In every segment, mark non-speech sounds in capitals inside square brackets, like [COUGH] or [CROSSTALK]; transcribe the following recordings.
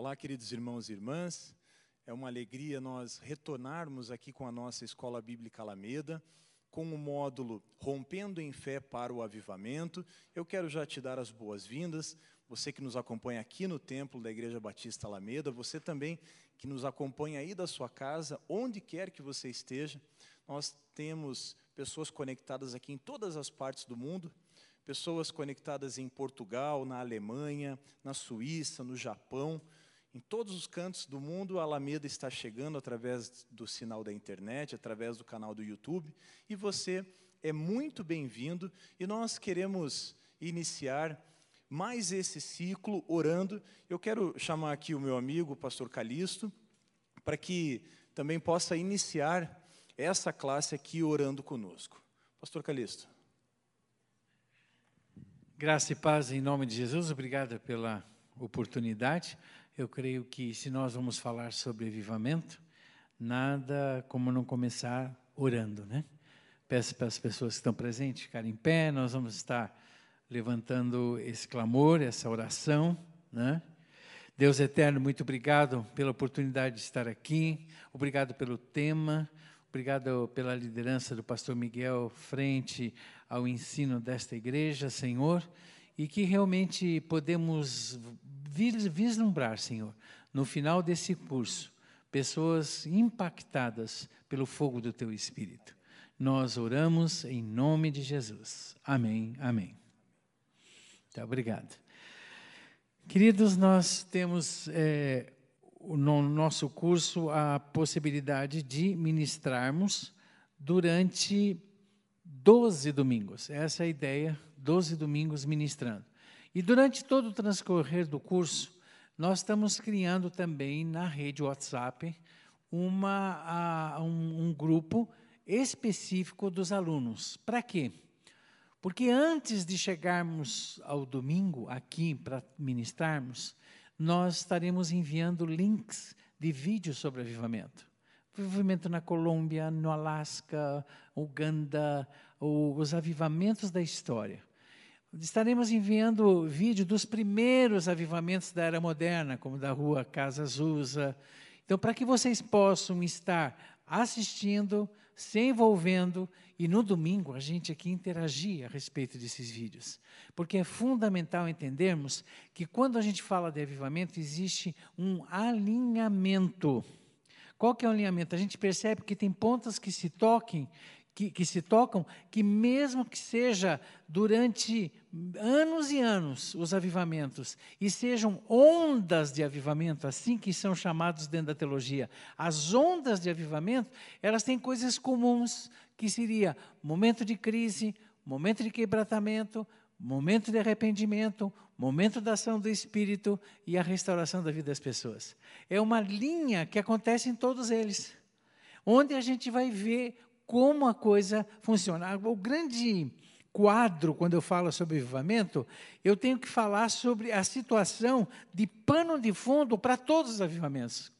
Olá, queridos irmãos e irmãs. É uma alegria nós retornarmos aqui com a nossa Escola Bíblica Alameda, com o módulo Rompendo em Fé para o Avivamento. Eu quero já te dar as boas-vindas, você que nos acompanha aqui no templo da Igreja Batista Alameda, você também que nos acompanha aí da sua casa, onde quer que você esteja. Nós temos pessoas conectadas aqui em todas as partes do mundo, pessoas conectadas em Portugal, na Alemanha, na Suíça, no Japão. Em todos os cantos do mundo, a Alameda está chegando através do sinal da internet, através do canal do YouTube, e você é muito bem-vindo. E nós queremos iniciar mais esse ciclo orando. Eu quero chamar aqui o meu amigo, o pastor Calixto, para que também possa iniciar essa classe aqui orando conosco. Pastor Calixto. Graça e paz em nome de Jesus, obrigado pela oportunidade. Eu creio que se nós vamos falar sobre avivamento, nada como não começar orando, né? Peço para as pessoas que estão presentes ficarem em pé, nós vamos estar levantando esse clamor, essa oração, né? Deus eterno, muito obrigado pela oportunidade de estar aqui, obrigado pelo tema, obrigado pela liderança do pastor Miguel frente ao ensino desta igreja, Senhor, e que realmente podemos vislumbrar, Senhor, no final desse curso, pessoas impactadas pelo fogo do teu espírito. Nós oramos em nome de Jesus. Amém. Amém. Tá, obrigado. Queridos, nós temos é, no nosso curso a possibilidade de ministrarmos durante 12 domingos. Essa é a ideia, 12 domingos ministrando. E durante todo o transcorrer do curso, nós estamos criando também na rede WhatsApp uma, a, um, um grupo específico dos alunos. Para quê? Porque antes de chegarmos ao domingo aqui para ministrarmos, nós estaremos enviando links de vídeos sobre avivamento. Avivamento na Colômbia, no Alasca, Uganda, os avivamentos da história. Estaremos enviando vídeo dos primeiros avivamentos da era moderna, como da rua Casa Azusa. Então, para que vocês possam estar assistindo, se envolvendo e no domingo a gente aqui interagir a respeito desses vídeos. Porque é fundamental entendermos que quando a gente fala de avivamento existe um alinhamento. Qual que é o alinhamento? A gente percebe que tem pontas que se toquem, que, que se tocam, que mesmo que seja durante anos e anos os avivamentos, e sejam ondas de avivamento, assim que são chamados dentro da teologia, as ondas de avivamento, elas têm coisas comuns, que seria momento de crise, momento de quebrantamento, momento de arrependimento, momento da ação do Espírito e a restauração da vida das pessoas. É uma linha que acontece em todos eles, onde a gente vai ver como a coisa funciona. O grande quadro, quando eu falo sobre avivamento, eu tenho que falar sobre a situação de pano de fundo para todos os avivamentos.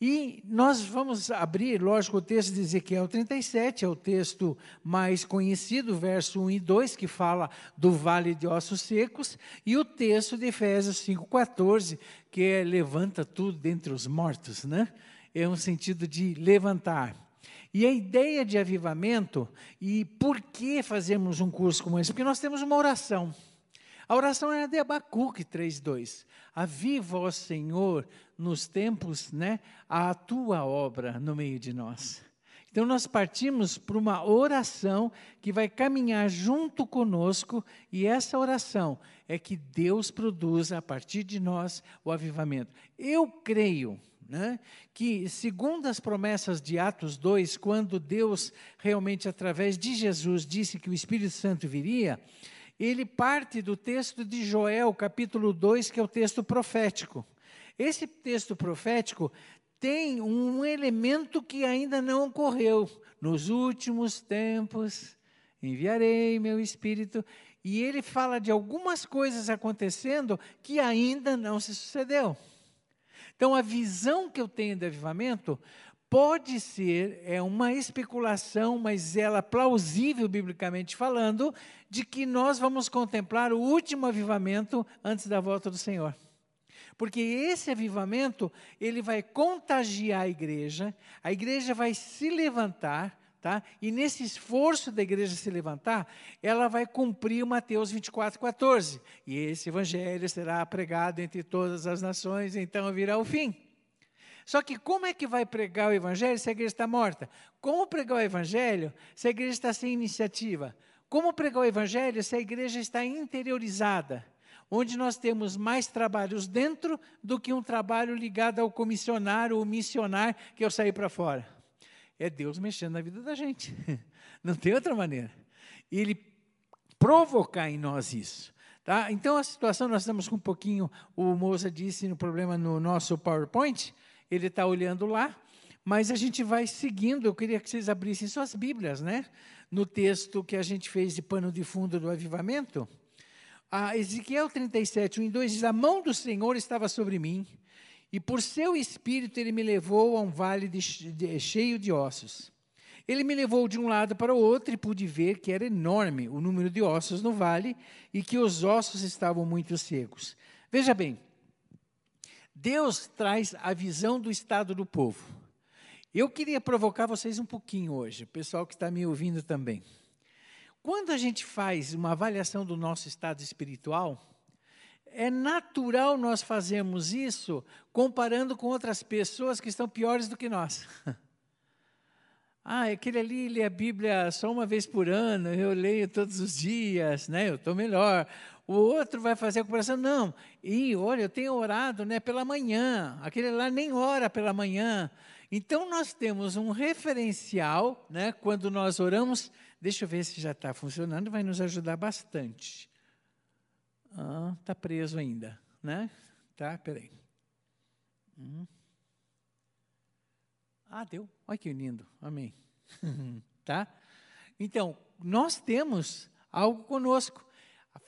E nós vamos abrir, lógico, o texto de Ezequiel 37, é o texto mais conhecido, verso 1 e 2, que fala do vale de ossos secos, e o texto de Efésios 5,14, que é levanta tudo dentre os mortos, né? É um sentido de levantar. E a ideia de avivamento, e por que fazemos um curso como esse? Porque nós temos uma oração. A oração é a de Abacuque 3,2. Aviva, ó Senhor, nos tempos, né, a tua obra no meio de nós. Então nós partimos para uma oração que vai caminhar junto conosco, e essa oração é que Deus produz a partir de nós o avivamento. Eu creio né? que, segundo as promessas de Atos 2, quando Deus realmente, através de Jesus, disse que o Espírito Santo viria, ele parte do texto de Joel, capítulo 2, que é o texto profético. Esse texto profético tem um elemento que ainda não ocorreu. Nos últimos tempos enviarei meu Espírito. E ele fala de algumas coisas acontecendo que ainda não se sucedeu. Então, a visão que eu tenho de avivamento pode ser, é uma especulação, mas ela plausível biblicamente falando, de que nós vamos contemplar o último avivamento antes da volta do Senhor. Porque esse avivamento, ele vai contagiar a igreja, a igreja vai se levantar, tá? E nesse esforço da igreja se levantar, ela vai cumprir Mateus 24, 14. E esse evangelho será pregado entre todas as nações, então virá o fim. Só que como é que vai pregar o evangelho se a igreja está morta? Como pregar o evangelho se a igreja está sem iniciativa? Como pregar o evangelho se a igreja está interiorizada? Onde nós temos mais trabalhos dentro do que um trabalho ligado ao comissionário ou missionário que eu saí para fora. É Deus mexendo na vida da gente. [LAUGHS] Não tem outra maneira. Ele provocar em nós isso. Tá? Então a situação, nós estamos com um pouquinho, o Moça disse no problema no nosso PowerPoint, ele está olhando lá, mas a gente vai seguindo. Eu queria que vocês abrissem suas Bíblias, né? No texto que a gente fez de pano de fundo do avivamento. A Ezequiel 37, 1 e 2 diz: A mão do Senhor estava sobre mim, e por seu espírito ele me levou a um vale de, de, cheio de ossos. Ele me levou de um lado para o outro e pude ver que era enorme o número de ossos no vale e que os ossos estavam muito secos. Veja bem, Deus traz a visão do estado do povo. Eu queria provocar vocês um pouquinho hoje, o pessoal que está me ouvindo também. Quando a gente faz uma avaliação do nosso estado espiritual, é natural nós fazermos isso comparando com outras pessoas que estão piores do que nós. [LAUGHS] Ah, aquele ali lê a Bíblia só uma vez por ano, eu leio todos os dias, né? Eu estou melhor o outro vai fazer a comparação, não, e olha, eu tenho orado né, pela manhã, aquele lá nem ora pela manhã. Então nós temos um referencial, né, quando nós oramos, deixa eu ver se já está funcionando, vai nos ajudar bastante. Ah, preso ainda, né? Tá, peraí. Hum. Ah, deu. Olha que lindo. Amém. [LAUGHS] tá? Então, nós temos algo conosco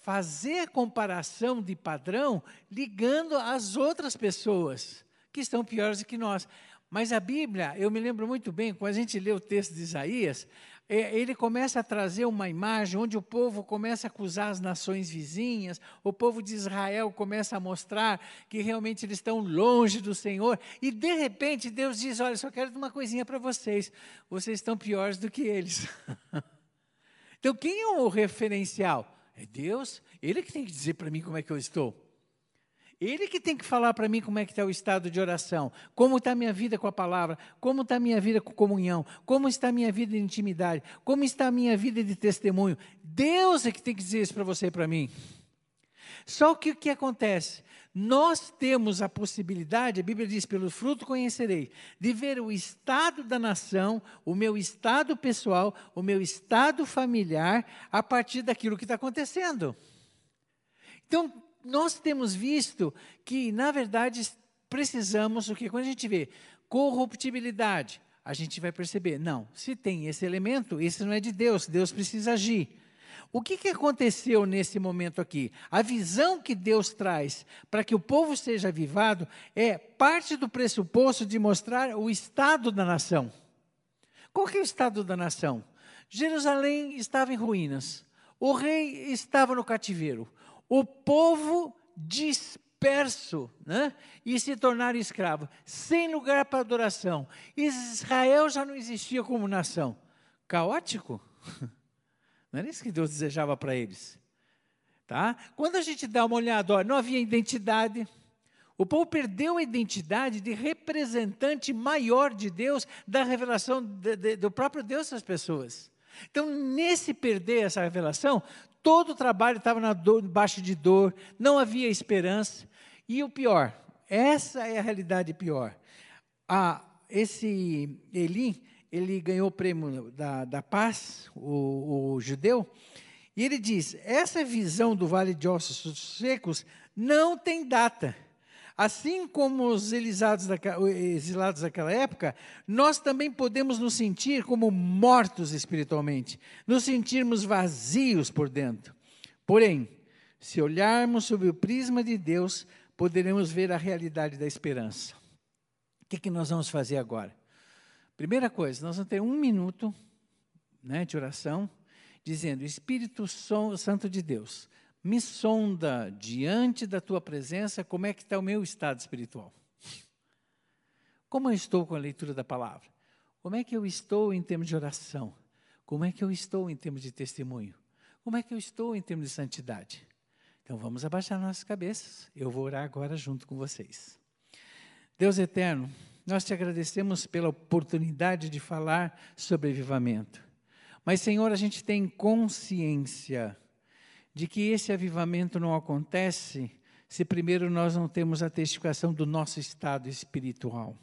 fazer comparação de padrão ligando as outras pessoas que estão piores do que nós. Mas a Bíblia, eu me lembro muito bem, quando a gente lê o texto de Isaías, ele começa a trazer uma imagem onde o povo começa a acusar as nações vizinhas, o povo de Israel começa a mostrar que realmente eles estão longe do Senhor, e de repente Deus diz: Olha, só quero uma coisinha para vocês, vocês estão piores do que eles. [LAUGHS] então, quem é o referencial? É Deus, Ele que tem que dizer para mim como é que eu estou. Ele que tem que falar para mim como é que está o estado de oração, como está a minha vida com a palavra, como está a minha vida com comunhão, como está a minha vida de intimidade, como está a minha vida de testemunho. Deus é que tem que dizer isso para você e para mim. Só que o que acontece? Nós temos a possibilidade, a Bíblia diz: pelo fruto conhecerei, de ver o estado da nação, o meu estado pessoal, o meu estado familiar, a partir daquilo que está acontecendo. Então, nós temos visto que, na verdade, precisamos, o que quando a gente vê corruptibilidade, a gente vai perceber, não, se tem esse elemento, esse não é de Deus, Deus precisa agir. O que, que aconteceu nesse momento aqui? A visão que Deus traz para que o povo seja avivado é parte do pressuposto de mostrar o estado da nação. Qual que é o estado da nação? Jerusalém estava em ruínas. O rei estava no cativeiro. O povo disperso, né? E se tornaram escravos, sem lugar para adoração. Israel já não existia como nação. Caótico? [LAUGHS] Não era isso que Deus desejava para eles. Tá? Quando a gente dá uma olhada, ó, não havia identidade. O povo perdeu a identidade de representante maior de Deus, da revelação de, de, do próprio Deus às pessoas. Então, nesse perder essa revelação, todo o trabalho estava debaixo de dor, não havia esperança. E o pior, essa é a realidade pior. Ah, esse Eli, ele ganhou o prêmio da, da paz, o, o judeu, e ele diz: essa visão do vale de ossos secos não tem data. Assim como os exilados daquela, exilados daquela época, nós também podemos nos sentir como mortos espiritualmente, nos sentirmos vazios por dentro. Porém, se olharmos sob o prisma de Deus, poderemos ver a realidade da esperança. O que, que nós vamos fazer agora? Primeira coisa, nós vamos ter um minuto né, de oração, dizendo: Espírito Santo de Deus, me sonda diante da tua presença como é que está o meu estado espiritual. Como eu estou com a leitura da palavra? Como é que eu estou em termos de oração? Como é que eu estou em termos de testemunho? Como é que eu estou em termos de santidade? Então vamos abaixar nossas cabeças. Eu vou orar agora junto com vocês. Deus eterno, nós te agradecemos pela oportunidade de falar sobre avivamento. Mas, Senhor, a gente tem consciência de que esse avivamento não acontece se primeiro nós não temos a testificação do nosso estado espiritual.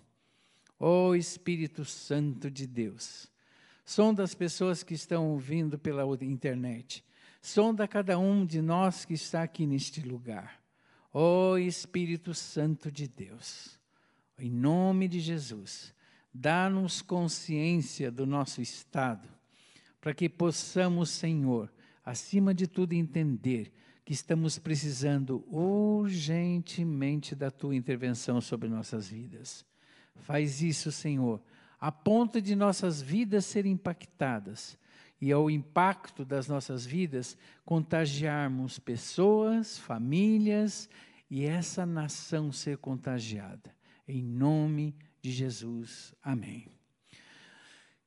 Ó oh, Espírito Santo de Deus, sonda as pessoas que estão ouvindo pela internet, sonda cada um de nós que está aqui neste lugar. Ó oh, Espírito Santo de Deus, em nome de Jesus, dá-nos consciência do nosso estado, para que possamos, Senhor, acima de tudo, entender que estamos precisando urgentemente da tua intervenção sobre nossas vidas. Faz isso, Senhor, a ponto de nossas vidas serem impactadas e ao impacto das nossas vidas contagiarmos pessoas, famílias e essa nação ser contagiada. Em nome de Jesus. Amém.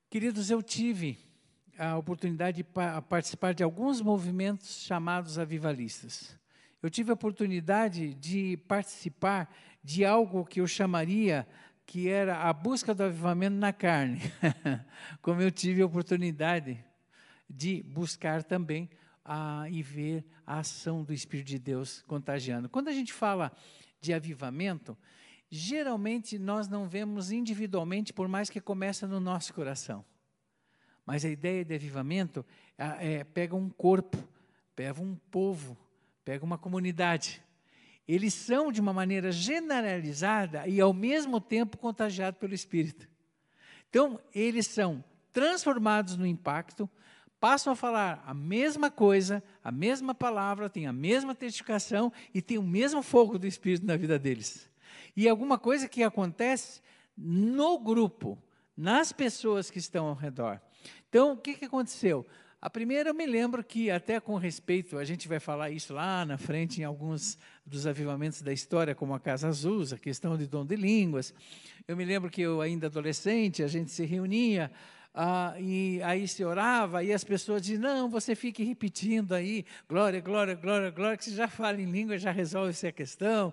Queridos, eu tive a oportunidade de participar de alguns movimentos chamados avivalistas. Eu tive a oportunidade de participar de algo que eu chamaria que era a busca do avivamento na carne. [LAUGHS] Como eu tive a oportunidade de buscar também a, e ver a ação do Espírito de Deus contagiando. Quando a gente fala de avivamento, geralmente nós não vemos individualmente, por mais que comece no nosso coração. Mas a ideia de avivamento é, pega um corpo, pega um povo, pega uma comunidade. Eles são de uma maneira generalizada e ao mesmo tempo contagiados pelo Espírito. Então, eles são transformados no impacto, passam a falar a mesma coisa, a mesma palavra, têm a mesma testificação e têm o mesmo fogo do Espírito na vida deles. E alguma coisa que acontece no grupo, nas pessoas que estão ao redor. Então, o que, que aconteceu? A primeira, eu me lembro que, até com respeito, a gente vai falar isso lá na frente, em alguns dos avivamentos da história, como a Casa Azul, a questão de dom de línguas. Eu me lembro que eu, ainda adolescente, a gente se reunia, ah, e aí se orava, e as pessoas diziam: Não, você fique repetindo aí, glória, glória, glória, glória, que você já fala em língua, já resolve essa questão.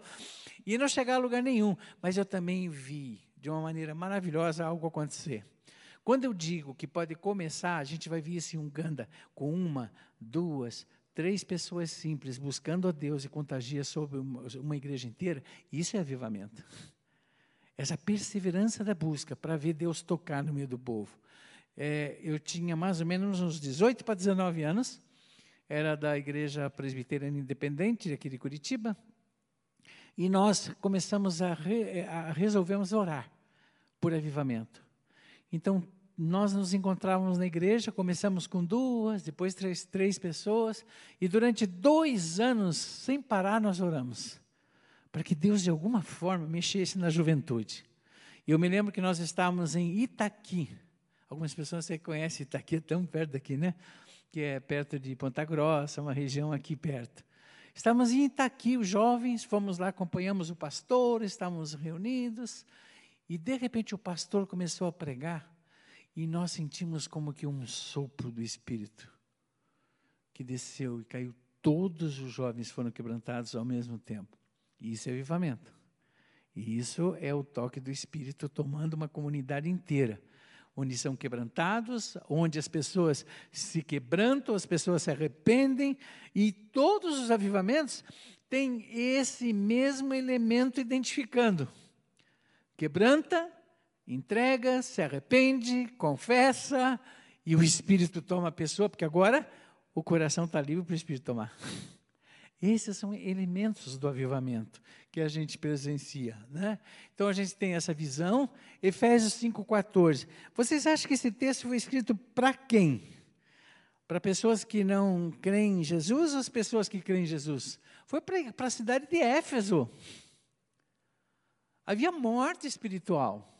E não chegar a lugar nenhum. Mas eu também vi, de uma maneira maravilhosa, algo acontecer. Quando eu digo que pode começar, a gente vai ver esse Uganda com uma, duas, três pessoas simples buscando a Deus e contagia sobre uma igreja inteira, isso é avivamento. Essa perseverança da busca para ver Deus tocar no meio do povo. É, eu tinha mais ou menos uns 18 para 19 anos, era da Igreja Presbiteriana Independente aqui de Curitiba, e nós começamos a, re, a resolvemos orar por avivamento. Então, nós nos encontrávamos na igreja, começamos com duas, depois três, três pessoas, e durante dois anos, sem parar, nós oramos, para que Deus, de alguma forma, mexesse na juventude. E eu me lembro que nós estávamos em Itaqui, algumas pessoas você conhece Itaqui, é tão perto daqui, né? Que é perto de Ponta Grossa, uma região aqui perto. Estávamos em Itaqui, os jovens, fomos lá, acompanhamos o pastor, estávamos reunidos, e de repente o pastor começou a pregar, e nós sentimos como que um sopro do Espírito que desceu e caiu. Todos os jovens foram quebrantados ao mesmo tempo. E isso é avivamento. E isso é o toque do Espírito tomando uma comunidade inteira, onde são quebrantados, onde as pessoas se quebrantam, as pessoas se arrependem, e todos os avivamentos têm esse mesmo elemento identificando. Quebranta, entrega, se arrepende, confessa, e o Espírito toma a pessoa, porque agora o coração está livre para o Espírito tomar. [LAUGHS] Esses são elementos do avivamento que a gente presencia. Né? Então a gente tem essa visão. Efésios 5,14. Vocês acham que esse texto foi escrito para quem? Para pessoas que não creem em Jesus ou as pessoas que creem em Jesus? Foi para a cidade de Éfeso. Havia morte espiritual.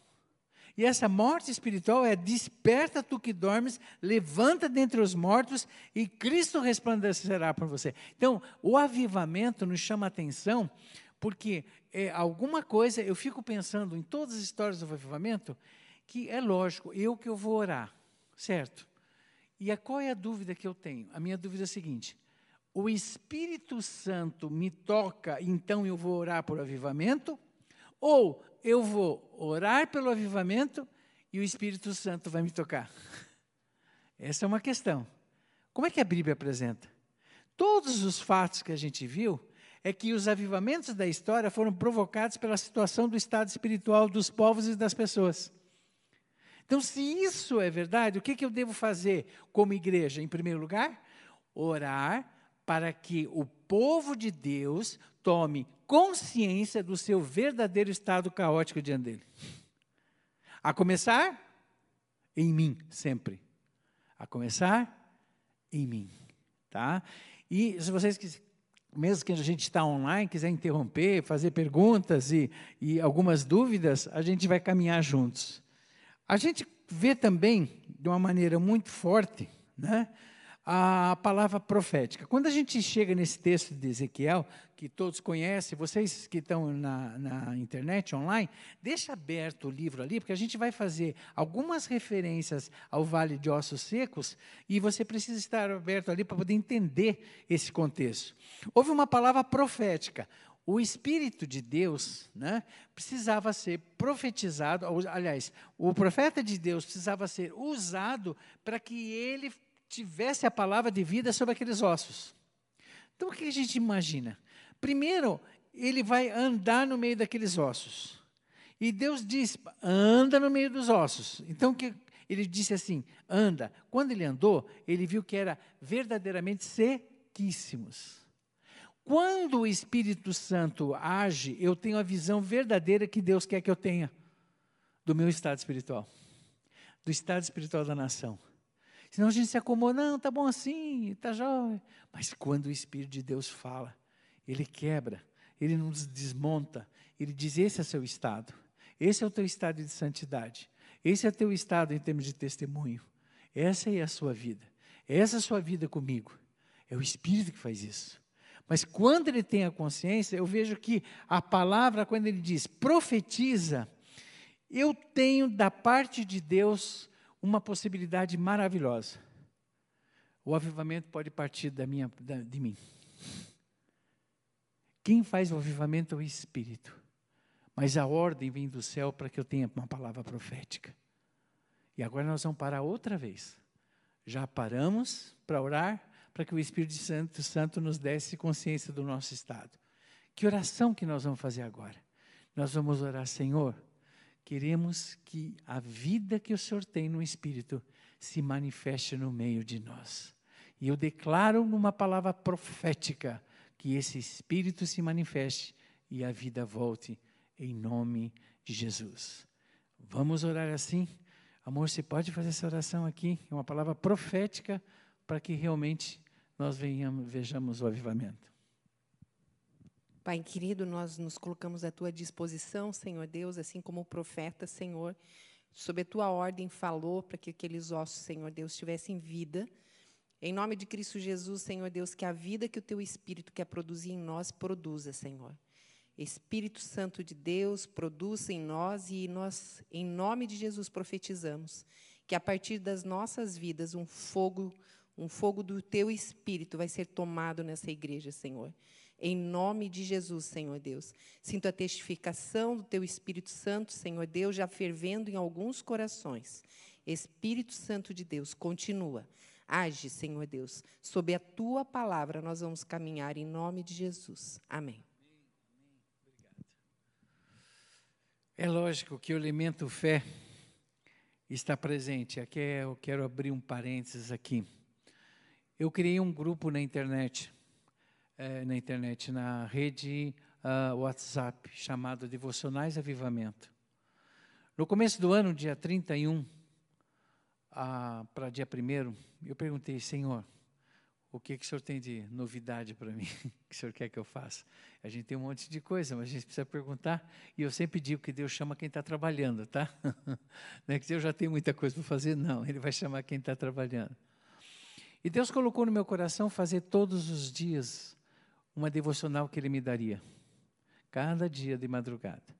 E essa morte espiritual é desperta tu que dormes, levanta dentre os mortos e Cristo resplandecerá por você. Então, o avivamento nos chama a atenção porque é alguma coisa, eu fico pensando em todas as histórias do avivamento, que é lógico, eu que eu vou orar, certo? E a, qual é a dúvida que eu tenho? A minha dúvida é a seguinte: o Espírito Santo me toca, então eu vou orar por avivamento? Ou eu vou orar pelo avivamento e o Espírito Santo vai me tocar? [LAUGHS] Essa é uma questão. Como é que a Bíblia apresenta? Todos os fatos que a gente viu é que os avivamentos da história foram provocados pela situação do estado espiritual dos povos e das pessoas. Então, se isso é verdade, o que, que eu devo fazer como igreja? Em primeiro lugar, orar para que o povo de Deus tome consciência do seu verdadeiro estado caótico diante dele. A começar em mim, sempre. A começar em mim, tá? E se vocês mesmo que a gente está online, quiser interromper, fazer perguntas e, e algumas dúvidas, a gente vai caminhar juntos. A gente vê também, de uma maneira muito forte, né, a palavra profética. Quando a gente chega nesse texto de Ezequiel, que todos conhecem, vocês que estão na, na, internet, online, deixa aberto o livro ali, porque a gente vai fazer algumas referências ao Vale de Ossos Secos, e você precisa estar aberto ali para poder entender esse contexto. Houve uma palavra profética. O Espírito de Deus né, precisava ser profetizado, aliás, o profeta de Deus precisava ser usado para que ele tivesse a palavra de vida sobre aqueles ossos. Então, o que a gente imagina? Primeiro, ele vai andar no meio daqueles ossos. E Deus diz: anda no meio dos ossos. Então, que ele disse assim: anda. Quando ele andou, ele viu que era verdadeiramente sequíssimos. Quando o Espírito Santo age, eu tenho a visão verdadeira que Deus quer que eu tenha do meu estado espiritual, do estado espiritual da nação. Senão a gente se acomoda, não, tá bom assim, tá jóia. Mas quando o Espírito de Deus fala, ele quebra, ele nos desmonta, ele diz: esse é seu estado, esse é o teu estado de santidade, esse é o teu estado em termos de testemunho, essa é a sua vida, essa é a sua vida comigo. É o Espírito que faz isso. Mas quando ele tem a consciência, eu vejo que a palavra, quando ele diz profetiza, eu tenho da parte de Deus uma possibilidade maravilhosa. O avivamento pode partir da minha, da, de mim. Quem faz o avivamento é o Espírito. Mas a ordem vem do céu para que eu tenha uma palavra profética. E agora nós vamos parar outra vez. Já paramos para orar, para que o Espírito Santo, Santo nos desse consciência do nosso estado. Que oração que nós vamos fazer agora? Nós vamos orar, Senhor, Queremos que a vida que o Senhor tem no Espírito se manifeste no meio de nós. E eu declaro numa palavra profética que esse Espírito se manifeste e a vida volte em nome de Jesus. Vamos orar assim? Amor, você pode fazer essa oração aqui? É uma palavra profética para que realmente nós venhamos, vejamos o avivamento. Pai querido, nós nos colocamos à tua disposição, Senhor Deus, assim como o profeta, Senhor, sob a tua ordem falou para que aqueles ossos, Senhor Deus, tivessem vida. Em nome de Cristo Jesus, Senhor Deus, que a vida que o teu Espírito quer produzir em nós, produza, Senhor. Espírito Santo de Deus, produza em nós e nós, em nome de Jesus, profetizamos que a partir das nossas vidas um fogo, um fogo do teu Espírito vai ser tomado nessa igreja, Senhor. Em nome de Jesus, Senhor Deus. Sinto a testificação do Teu Espírito Santo, Senhor Deus, já fervendo em alguns corações. Espírito Santo de Deus, continua. Age, Senhor Deus. Sob a Tua palavra, nós vamos caminhar em nome de Jesus. Amém. É lógico que o elemento fé está presente. Aqui é, eu quero abrir um parênteses aqui. Eu criei um grupo na internet é, na internet, na rede uh, WhatsApp, chamado Devocionais Avivamento. No começo do ano, dia 31, uh, para dia 1, eu perguntei, Senhor, o que, que o senhor tem de novidade para mim? [LAUGHS] O que o senhor quer que eu faça? A gente tem um monte de coisa, mas a gente precisa perguntar. E eu sempre digo que Deus chama quem está trabalhando, tá? [LAUGHS] Não é que Deus já tem muita coisa para fazer, não. Ele vai chamar quem está trabalhando. E Deus colocou no meu coração fazer todos os dias uma devocional que Ele me daria. Cada dia de madrugada.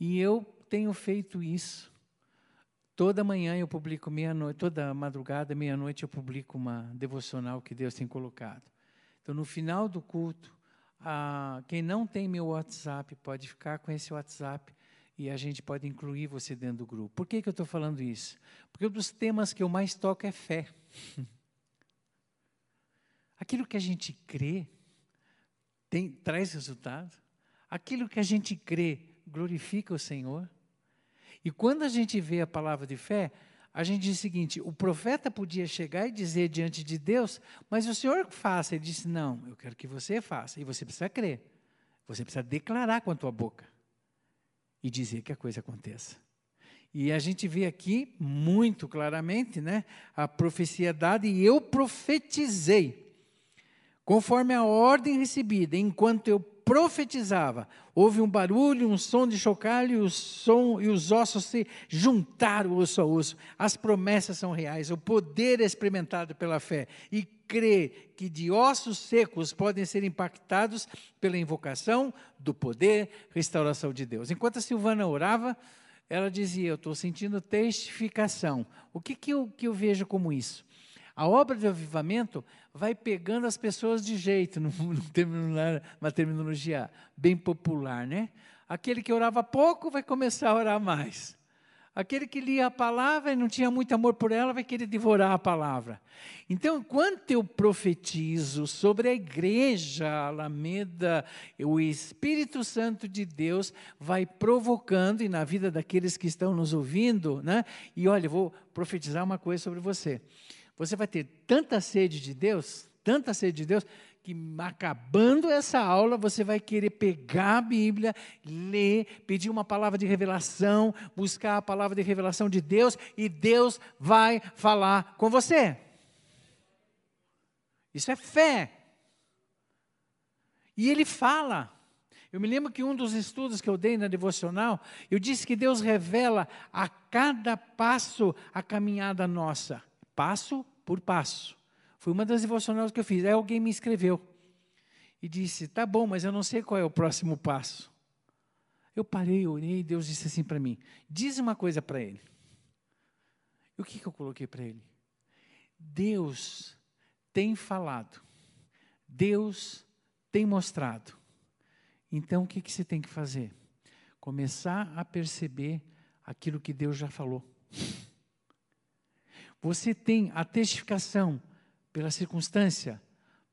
E eu tenho feito isso. Toda manhã eu publico meia-noite, toda madrugada, meia-noite eu publico uma devocional que Deus tem colocado. Então, no final do culto, a, quem não tem meu WhatsApp pode ficar com esse WhatsApp e a gente pode incluir você dentro do grupo. Por que, que eu estou falando isso? Porque um dos temas que eu mais toco é fé. [LAUGHS] Aquilo que a gente crê tem, traz resultado. Aquilo que a gente crê glorifica o Senhor. E quando a gente vê a palavra de fé, a gente diz o seguinte: o profeta podia chegar e dizer diante de Deus, mas o Senhor faça. Ele disse: não, eu quero que você faça. E você precisa crer. Você precisa declarar com a tua boca e dizer que a coisa aconteça. E a gente vê aqui muito claramente, né, a profecia dada e eu profetizei conforme a ordem recebida, enquanto eu profetizava, houve um barulho, um som de chocalho, e, o som, e os ossos se juntaram osso a osso. As promessas são reais, o poder é experimentado pela fé. E crê que de ossos secos podem ser impactados pela invocação do poder, restauração de Deus. Enquanto a Silvana orava, ela dizia: Eu estou sentindo testificação. O que, que, eu, que eu vejo como isso? A obra de avivamento vai pegando as pessoas de jeito, [LAUGHS] numa terminologia bem popular, né? Aquele que orava pouco vai começar a orar mais. Aquele que lia a palavra e não tinha muito amor por ela vai querer devorar a palavra. Então, enquanto eu profetizo sobre a igreja Alameda, o Espírito Santo de Deus vai provocando, e na vida daqueles que estão nos ouvindo, né? E olha, vou profetizar uma coisa sobre você. Você vai ter tanta sede de Deus, tanta sede de Deus, que acabando essa aula, você vai querer pegar a Bíblia, ler, pedir uma palavra de revelação, buscar a palavra de revelação de Deus, e Deus vai falar com você. Isso é fé. E ele fala. Eu me lembro que um dos estudos que eu dei na devocional, eu disse que Deus revela a cada passo a caminhada nossa passo por passo. Foi uma das devocionais que eu fiz. Aí alguém me escreveu e disse: Tá bom, mas eu não sei qual é o próximo passo. Eu parei, orei e Deus disse assim para mim: Diz uma coisa para ele. E o que, que eu coloquei para ele? Deus tem falado, Deus tem mostrado. Então o que, que você tem que fazer? Começar a perceber aquilo que Deus já falou. Você tem a testificação pela circunstância,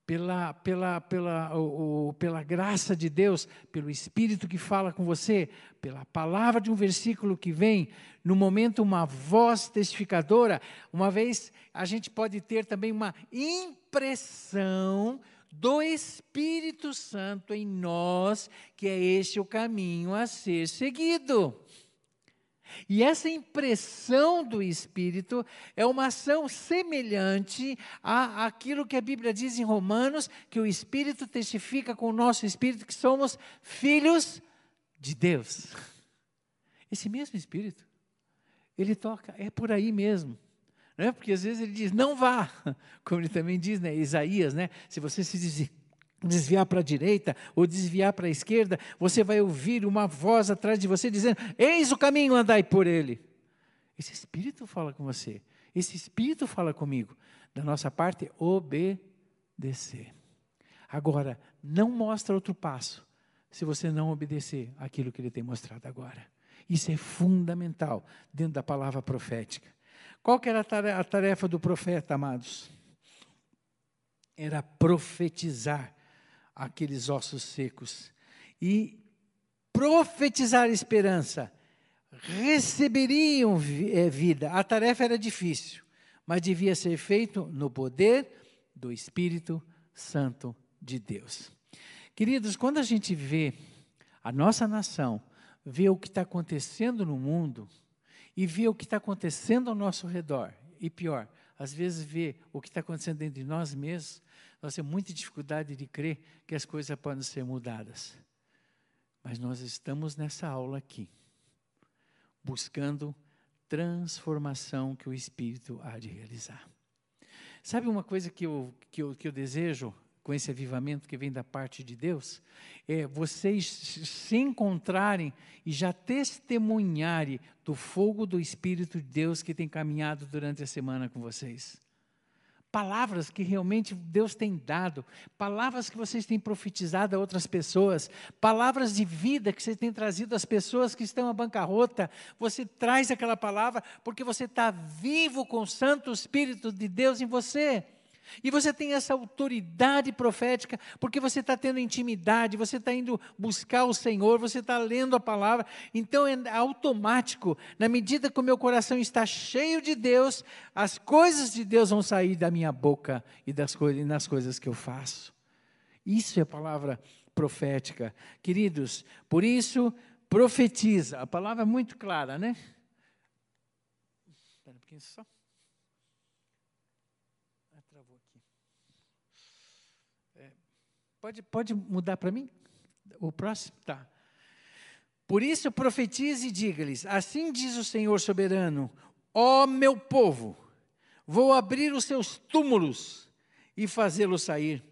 pela, pela, pela, o, o, pela graça de Deus, pelo Espírito que fala com você, pela palavra de um versículo que vem, no momento uma voz testificadora, uma vez a gente pode ter também uma impressão do Espírito Santo em nós, que é este o caminho a ser seguido. E essa impressão do Espírito é uma ação semelhante a aquilo que a Bíblia diz em Romanos, que o Espírito testifica com o nosso Espírito que somos filhos de Deus. Esse mesmo Espírito, ele toca, é por aí mesmo. Não é? Porque às vezes ele diz, não vá, [LAUGHS] como ele também diz, né, Isaías, né? Se você se desviar para a direita ou desviar para a esquerda, você vai ouvir uma voz atrás de você dizendo: Eis o caminho, andai por ele. Esse Espírito fala com você. Esse Espírito fala comigo. Da nossa parte, obedecer. Agora, não mostra outro passo se você não obedecer aquilo que ele tem mostrado agora. Isso é fundamental dentro da palavra profética. Qual que era a tarefa do profeta, amados? Era profetizar aqueles ossos secos e profetizar esperança. Receberiam eh, vida. A tarefa era difícil, mas devia ser feito no poder do Espírito Santo de Deus. Queridos, quando a gente vê a nossa nação, vê o que está acontecendo no mundo e vê o que está acontecendo ao nosso redor, e pior, às vezes, vê o que está acontecendo dentro de nós mesmos, nós temos muita dificuldade de crer que as coisas podem ser mudadas. Mas nós estamos nessa aula aqui, buscando transformação que o Espírito há de realizar. Sabe uma coisa que eu, que eu, que eu desejo com esse avivamento que vem da parte de Deus, é vocês se encontrarem e já testemunharem do fogo do Espírito de Deus que tem caminhado durante a semana com vocês. Palavras que realmente Deus tem dado, palavras que vocês têm profetizado a outras pessoas, palavras de vida que vocês têm trazido às pessoas que estão à bancarrota. Você traz aquela palavra porque você está vivo com o Santo Espírito de Deus em você. E você tem essa autoridade profética, porque você está tendo intimidade, você está indo buscar o Senhor, você está lendo a palavra. Então é automático, na medida que o meu coração está cheio de Deus, as coisas de Deus vão sair da minha boca e das coisas, nas coisas que eu faço. Isso é a palavra profética. Queridos, por isso, profetiza. A palavra é muito clara, né? Espera um pouquinho só. Pode, pode mudar para mim? O próximo? Tá. Por isso profetize e diga-lhes: Assim diz o Senhor soberano, ó meu povo, vou abrir os seus túmulos e fazê-los sair.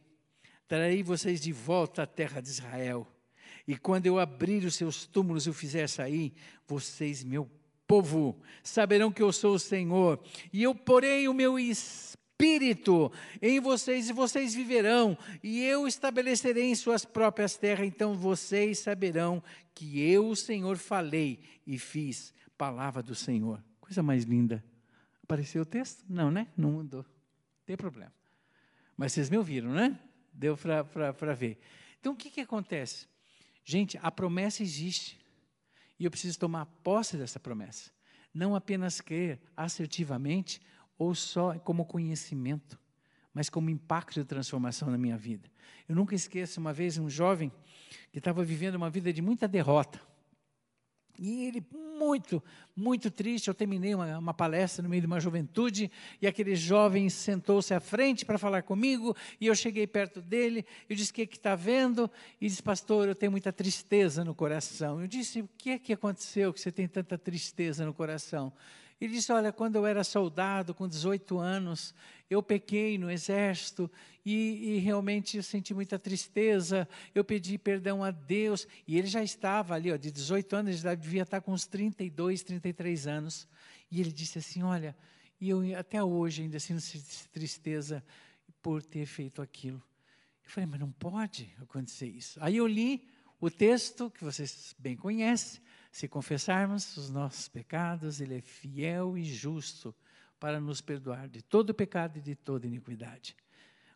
Trarei vocês de volta à terra de Israel. E quando eu abrir os seus túmulos e o fizer sair, vocês, meu povo, saberão que eu sou o Senhor. E eu porei o meu espírito espírito em vocês e vocês viverão, e eu estabelecerei em suas próprias terras, então vocês saberão que eu, o Senhor, falei e fiz. Palavra do Senhor. Coisa mais linda. Apareceu o texto? Não, né? Não mudou. Tem problema. Mas vocês me ouviram, né? Deu para ver. Então o que, que acontece? Gente, a promessa existe. E eu preciso tomar posse dessa promessa. Não apenas crer assertivamente, ou só como conhecimento, mas como impacto de transformação na minha vida. Eu nunca esqueço uma vez um jovem que estava vivendo uma vida de muita derrota. E ele, muito, muito triste, eu terminei uma, uma, palestra no meio de uma juventude, e aquele jovem sentou-se à frente para falar comigo, e eu cheguei perto dele, eu disse, o que está vendo? E disse, pastor, eu tenho muita tristeza no coração. Eu disse, o que é que aconteceu que você tem tanta tristeza no coração? Ele disse: Olha, quando eu era soldado, com 18 anos, eu pequei no exército e, e, realmente eu senti muita tristeza. Eu pedi perdão a Deus. E ele já estava ali, ó, de 18 anos, ele devia estar com uns 32, 33 anos. E ele disse assim: Olha, e eu até hoje ainda sinto tristeza por ter feito aquilo. Eu falei: Mas não pode acontecer isso. Aí eu li o texto que vocês bem conhecem se confessarmos os nossos pecados, Ele é fiel e justo para nos perdoar de todo pecado e de toda iniquidade.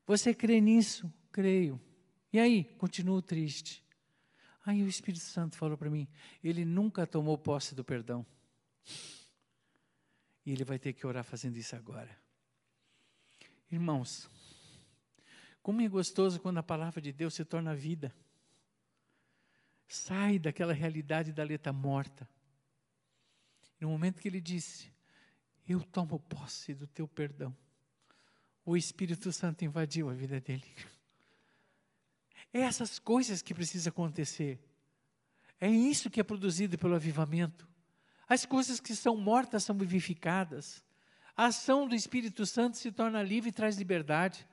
Você crê nisso? Creio. E aí, continuo triste. Aí o Espírito Santo falou para mim: ele nunca tomou posse do perdão. E ele vai ter que orar fazendo isso agora. Irmãos, como é gostoso quando a palavra de Deus se torna vida. Sai daquela realidade da letra morta. No momento que ele disse: Eu tomo posse do teu perdão, o Espírito Santo invadiu a vida dele. É essas coisas que precisam acontecer. É isso que é produzido pelo avivamento. As coisas que são mortas são vivificadas. A ação do Espírito Santo se torna livre e traz liberdade.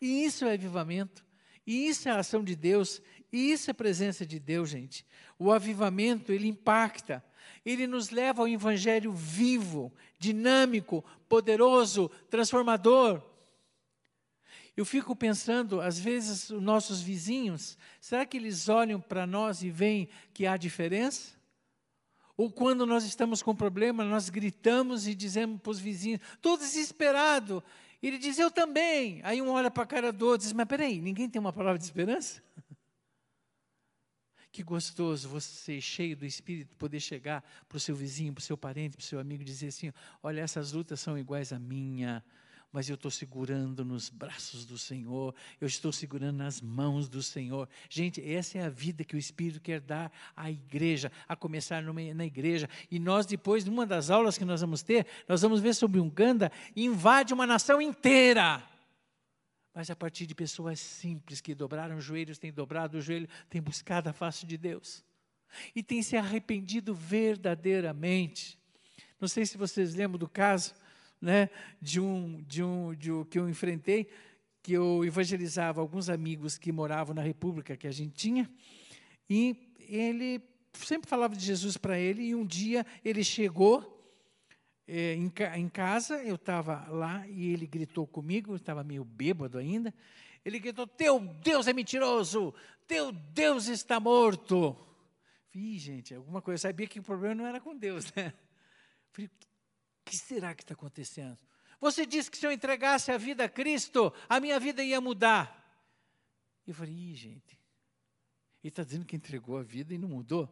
E isso é avivamento. E isso é a ação de Deus, e isso é presença de Deus, gente. O avivamento, ele impacta, ele nos leva ao evangelho vivo, dinâmico, poderoso, transformador. Eu fico pensando, às vezes, os nossos vizinhos, será que eles olham para nós e veem que há diferença? Ou quando nós estamos com problema, nós gritamos e dizemos para os vizinhos, estou desesperado, ele diz, eu também. Aí um olha para a cara do outro e diz, mas peraí, ninguém tem uma palavra de esperança? Que gostoso você, cheio do Espírito, poder chegar para o seu vizinho, para o seu parente, para o seu amigo e dizer assim: olha, essas lutas são iguais à minha, mas eu estou segurando nos braços do Senhor, eu estou segurando nas mãos do Senhor. Gente, essa é a vida que o Espírito quer dar à igreja, a começar numa, na igreja. E nós, depois, numa das aulas que nós vamos ter, nós vamos ver sobre Uganda, invade uma nação inteira mas a partir de pessoas simples que dobraram os joelhos, têm dobrado o joelho, têm buscado a face de Deus e têm se arrependido verdadeiramente. Não sei se vocês lembram do caso, né, de um, de um, de um que eu enfrentei, que eu evangelizava alguns amigos que moravam na República que a gente tinha, e ele sempre falava de Jesus para ele, e um dia ele chegou é, em, em, casa, eu estava lá e ele gritou comigo, estava meio bêbado ainda. Ele gritou: Teu Deus é mentiroso, teu Deus está morto. Vi, gente, alguma coisa. Eu sabia que o problema não era com Deus, né? Falei: O que será que está acontecendo? Você disse que se eu entregasse a vida a Cristo, a minha vida ia mudar. Eu falei: Ih, gente, ele está dizendo que entregou a vida e não mudou.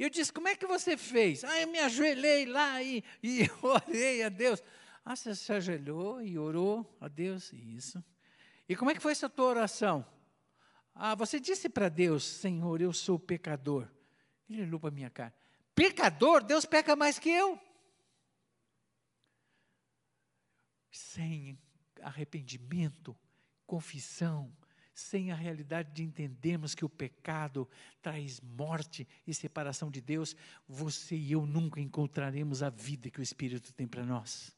Eu disse, como é que você fez? Ah, eu me ajoelhei lá e, e [LAUGHS] orei a Deus. Ah, você se ajoelhou e orou a Deus? Isso. E como é que foi essa tua oração? Ah, você disse para Deus, Senhor, eu sou pecador. Ele olhou para a minha cara. Pecador? Deus peca mais que eu. Sem arrependimento, confissão, sem a realidade de entendermos que o pecado traz morte e separação de Deus, você e eu nunca encontraremos a vida que o Espírito tem para nós.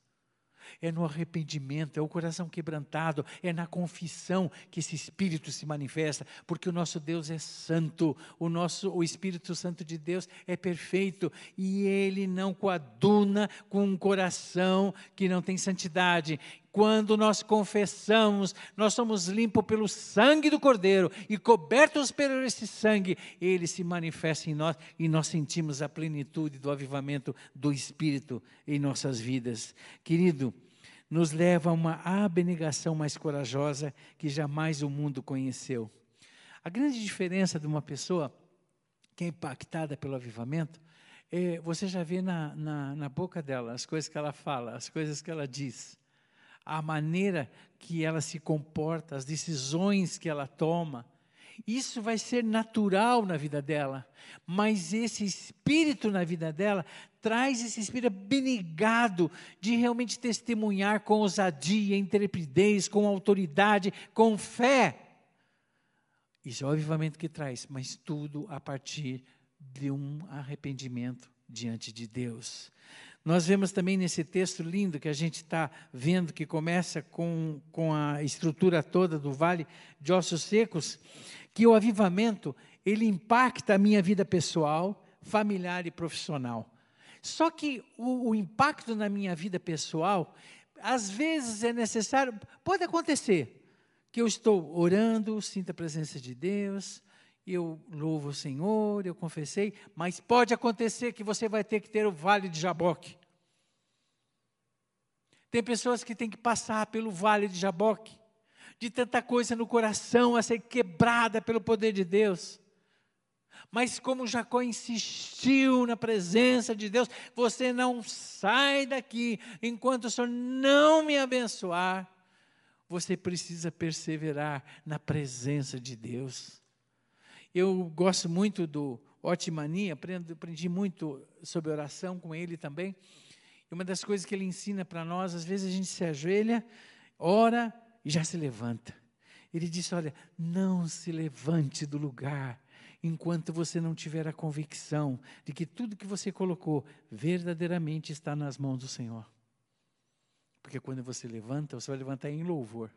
É no arrependimento, é o coração quebrantado, é na confissão que esse Espírito se manifesta, porque o nosso Deus é santo, o nosso o Espírito Santo de Deus é perfeito e ele não coaduna com um coração que não tem santidade. Quando nós confessamos, nós somos limpos pelo sangue do Cordeiro e cobertos pelo esse sangue, ele se manifesta em nós e nós sentimos a plenitude do avivamento do Espírito em nossas vidas. Querido, nos leva a uma abnegação mais corajosa que jamais o mundo conheceu. A grande diferença de uma pessoa que é impactada pelo avivamento, é, você já vê na, na, na boca dela as coisas que ela fala, as coisas que ela diz a maneira que ela se comporta, as decisões que ela toma. Isso vai ser natural na vida dela, mas esse espírito na vida dela traz esse espírito benigado de realmente testemunhar com ousadia, intrepidez, com autoridade, com fé. Isso é o avivamento que traz, mas tudo a partir de um arrependimento diante de Deus. Nós vemos também nesse texto lindo que a gente está vendo, que começa com, com a estrutura toda do vale de ossos secos, que o avivamento, ele impacta a minha vida pessoal, familiar e profissional. Só que o, o impacto na minha vida pessoal, às vezes é necessário, pode acontecer, que eu estou orando, sinto a presença de Deus, eu louvo o Senhor, eu confessei, mas pode acontecer que você vai ter que ter o vale de Jaboque. Tem pessoas que têm que passar pelo vale de Jaboque, de tanta coisa no coração a ser quebrada pelo poder de Deus. Mas como Jacó insistiu na presença de Deus, você não sai daqui enquanto o Senhor não me abençoar. Você precisa perseverar na presença de Deus. Eu gosto muito do Otimani, aprendi, aprendi muito sobre oração com ele também. E uma das coisas que ele ensina para nós, às vezes a gente se ajoelha, ora e já se levanta. Ele disse: Olha, não se levante do lugar enquanto você não tiver a convicção de que tudo que você colocou verdadeiramente está nas mãos do Senhor. Porque quando você levanta, você vai levantar em louvor.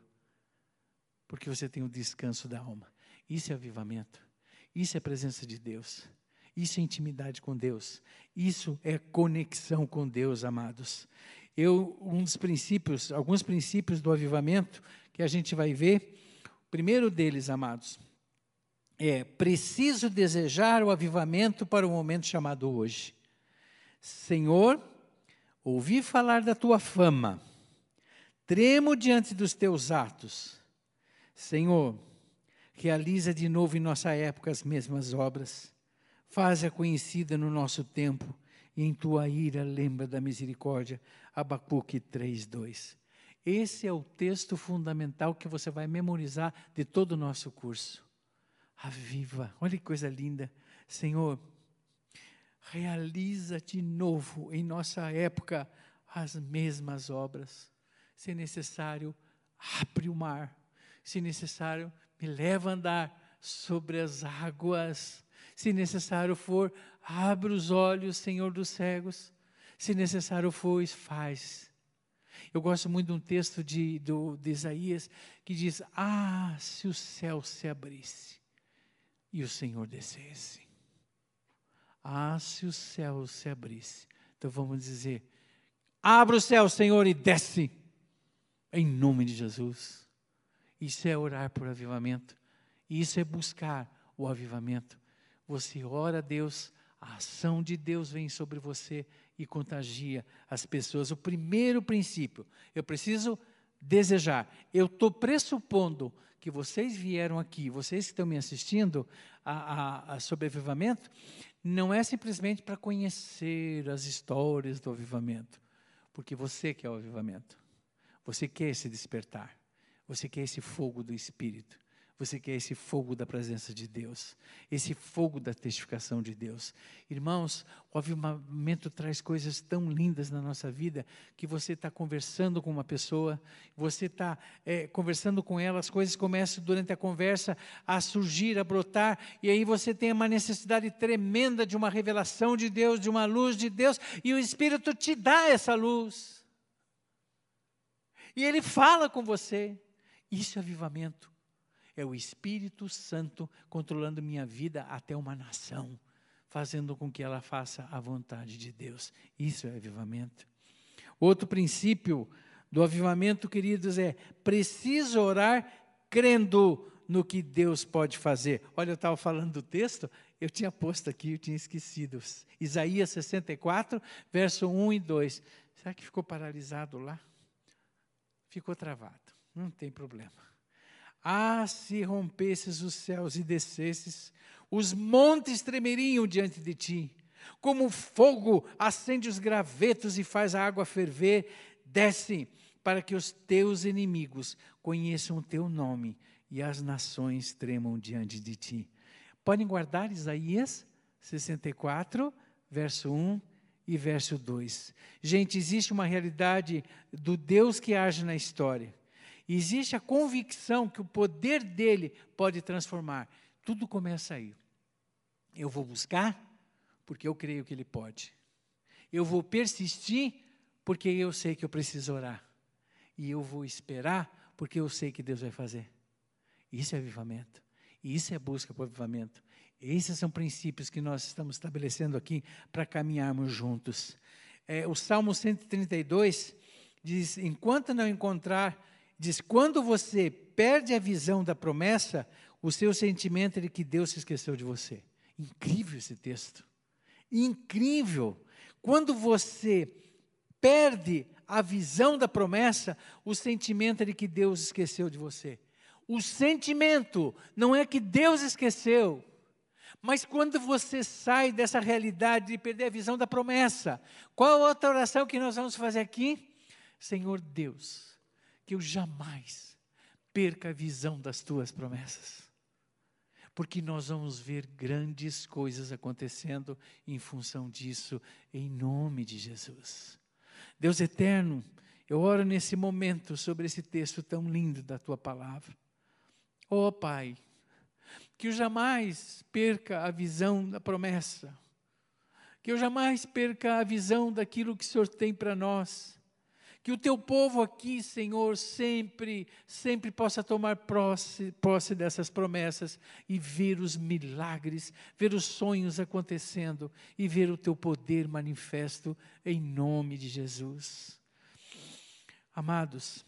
Porque você tem o descanso da alma. Isso é avivamento. Isso é presença de Deus. Isso é intimidade com Deus. Isso é conexão com Deus, amados. Eu um dos princípios, alguns princípios do avivamento que a gente vai ver. O primeiro deles, amados, é preciso desejar o avivamento para o momento chamado hoje. Senhor, ouvi falar da tua fama. Tremo diante dos teus atos. Senhor, realiza de novo em nossa época as mesmas obras. Faz-a conhecida no nosso tempo, e em tua ira lembra da misericórdia. Abacuque 3:2. Esse é o texto fundamental que você vai memorizar de todo o nosso curso. Aviva, olha que coisa linda. Senhor, realiza de novo em nossa época as mesmas obras. Se necessário, abre o mar. Se necessário, me leva a andar sobre as águas. Se necessário for, abre os olhos, Senhor dos cegos. Se necessário for, faz. Eu gosto muito de um texto de, do, de Isaías que diz: Ah, se o céu se abrisse e o Senhor descesse. Ah, se o céu se abrisse. Então vamos dizer: Abra o céu, Senhor, e desce. Em nome de Jesus. Isso é orar por avivamento. Isso é buscar o avivamento. Você ora a Deus, a ação de Deus vem sobre você e contagia as pessoas. O primeiro princípio, eu preciso desejar. Eu estou pressupondo que vocês vieram aqui, vocês que estão me assistindo a, a, a sobre avivamento, não é simplesmente para conhecer as histórias do avivamento, porque você quer o avivamento, você quer esse despertar, você quer esse fogo do Espírito. Você quer esse fogo da presença de Deus, esse fogo da testificação de Deus. Irmãos, o avivamento traz coisas tão lindas na nossa vida que você está conversando com uma pessoa, você está é, conversando com ela, as coisas começam durante a conversa a surgir, a brotar, e aí você tem uma necessidade tremenda de uma revelação de Deus, de uma luz de Deus, e o Espírito te dá essa luz. E ele fala com você. Isso é avivamento é o Espírito Santo controlando minha vida até uma nação, fazendo com que ela faça a vontade de Deus. Isso é avivamento. Outro princípio do avivamento, queridos, é preciso orar crendo no que Deus pode fazer. Olha, eu estava falando do texto, eu tinha posto aqui, eu tinha esquecido. Isaías 64, verso 1 e 2. Será que ficou paralisado lá? Ficou travado. Não tem problema. Ah, se rompesses os céus e descesses, os montes tremeriam diante de ti. Como fogo acende os gravetos e faz a água ferver, desce para que os teus inimigos conheçam o teu nome e as nações tremam diante de ti. Podem guardar Isaías 64, verso 1 e verso 2. Gente, existe uma realidade do Deus que age na história existe a convicção que o poder dele pode transformar. Tudo começa aí. Eu vou buscar porque eu creio que ele pode. Eu vou persistir porque eu sei que eu preciso orar. E eu vou esperar porque eu sei que Deus vai fazer. Isso é avivamento. Isso é busca por avivamento. Esses são princípios que nós estamos estabelecendo aqui para caminharmos juntos. É, o Salmo 132 diz: Enquanto não encontrar Diz: quando você perde a visão da promessa, o seu sentimento é de que Deus se esqueceu de você. Incrível esse texto. Incrível. Quando você perde a visão da promessa, o sentimento é de que Deus esqueceu de você. O sentimento não é que Deus esqueceu, mas quando você sai dessa realidade de perder a visão da promessa, qual outra oração que nós vamos fazer aqui? Senhor Deus, que eu jamais perca a visão das tuas promessas. Porque nós vamos ver grandes coisas acontecendo em função disso, em nome de Jesus. Deus eterno, eu oro nesse momento sobre esse texto tão lindo da tua palavra. Oh Pai, que eu jamais perca a visão da promessa, que eu jamais perca a visão daquilo que o Senhor tem para nós que o teu povo aqui, Senhor, sempre, sempre possa tomar posse, posse dessas promessas e ver os milagres, ver os sonhos acontecendo e ver o teu poder manifesto em nome de Jesus. Amados,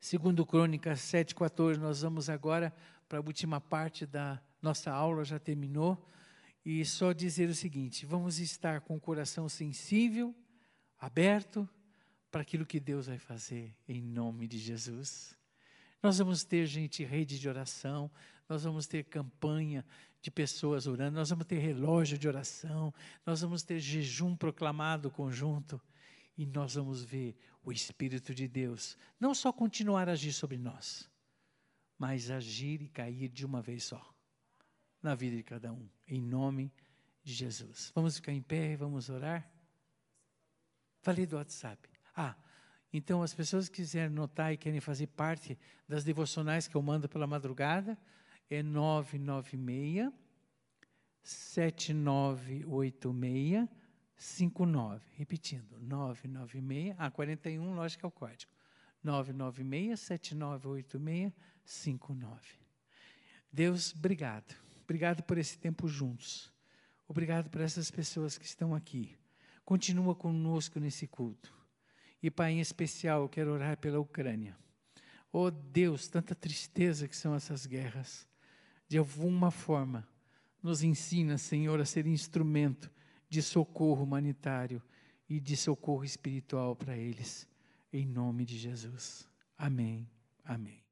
segundo Crônicas 7,14, nós vamos agora para a última parte da nossa aula, já terminou, e só dizer o seguinte: vamos estar com o coração sensível, aberto, para aquilo que Deus vai fazer em nome de Jesus. Nós vamos ter, gente, rede de oração, nós vamos ter campanha de pessoas orando, nós vamos ter relógio de oração, nós vamos ter jejum proclamado conjunto e nós vamos ver o Espírito de Deus não só continuar a agir sobre nós, mas agir e cair de uma vez só na vida de cada um, em nome de Jesus. Vamos ficar em pé e vamos orar? Falei do WhatsApp. Ah, então as pessoas que quiserem notar e querem fazer parte das devocionais que eu mando pela madrugada, é 996 7986 59. Repetindo, 996, ah, 41, lógico que é o código. 996 7986 59. Deus, obrigado. Obrigado por esse tempo juntos. Obrigado por essas pessoas que estão aqui. Continua conosco nesse culto. E, Pai, em especial, eu quero orar pela Ucrânia. Oh Deus, tanta tristeza que são essas guerras. De alguma forma, nos ensina, Senhor, a ser instrumento de socorro humanitário e de socorro espiritual para eles. Em nome de Jesus. Amém. Amém.